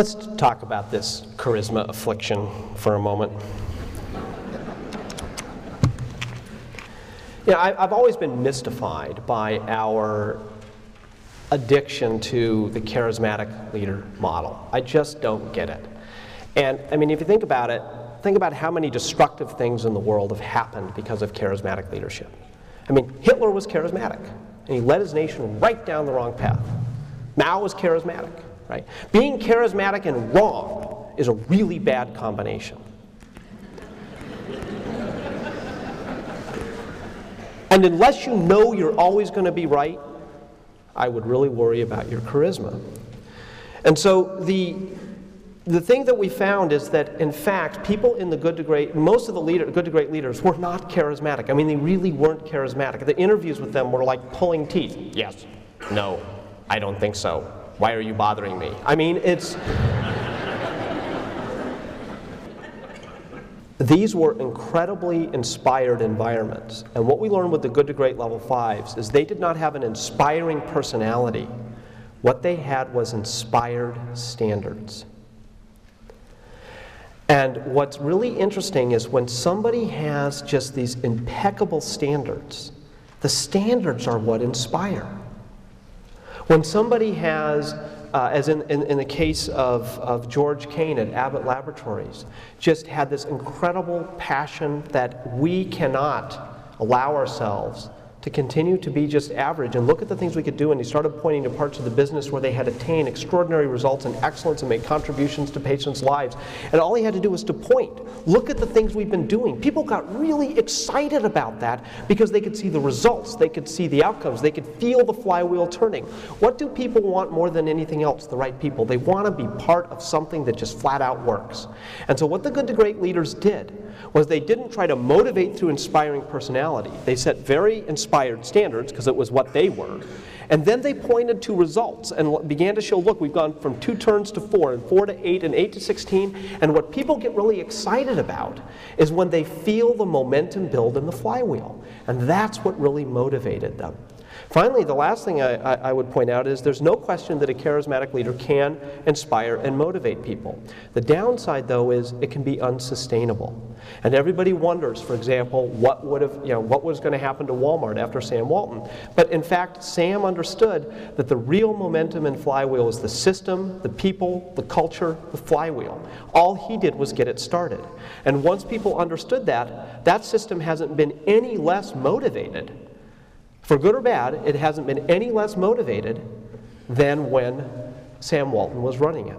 Let's talk about this charisma affliction for a moment. You know, I, I've always been mystified by our addiction to the charismatic leader model. I just don't get it. And I mean, if you think about it, think about how many destructive things in the world have happened because of charismatic leadership. I mean, Hitler was charismatic, and he led his nation right down the wrong path. Mao was charismatic, right? Being charismatic and wrong is a really bad combination. and unless you know you're always going to be right, I would really worry about your charisma. And so the the thing that we found is that, in fact, people in the good to great, most of the leader, good to great leaders were not charismatic. I mean, they really weren't charismatic. The interviews with them were like pulling teeth. Yes, no, I don't think so. Why are you bothering me? I mean, it's. These were incredibly inspired environments. And what we learned with the good to great level fives is they did not have an inspiring personality. What they had was inspired standards. And what's really interesting is when somebody has just these impeccable standards, the standards are what inspire. When somebody has, uh, as in, in, in, the case of, of George Cain at Abbott Laboratories, just had this incredible passion that we cannot allow ourselves to continue to be just average and look at the things we could do. And he started pointing to parts of the business where they had attained extraordinary results and excellence and made contributions to patients' lives. And all he had to do was to point. Look at the things we've been doing. People got really excited about that because they could see the results, they could see the outcomes, they could feel the flywheel turning. What do people want more than anything else? The right people. They want to be part of something that just flat out works. And so, what the good to great leaders did was they didn't try to motivate through inspiring personality. They set very inspired standards because it was what they were. And then they pointed to results and began to show look, we've gone from two turns to four, and four to eight, and eight to 16. And what people get really excited about is when they feel the momentum build in the flywheel. And that's what really motivated them. Finally, the last thing I, I, I, would point out is there's no question that a charismatic leader can inspire and motivate people. The downside, though, is it can be unsustainable. And everybody wonders, for example, what would have, you know, what was going to happen to Walmart after Sam Walton. But in fact, Sam understood that the real momentum in Flywheel is the system, the people, the culture, the flywheel. All he did was get it started. And once people understood that, that system hasn't been any less motivated for good or bad, it hasn't been any less motivated than when Sam Walton was running it.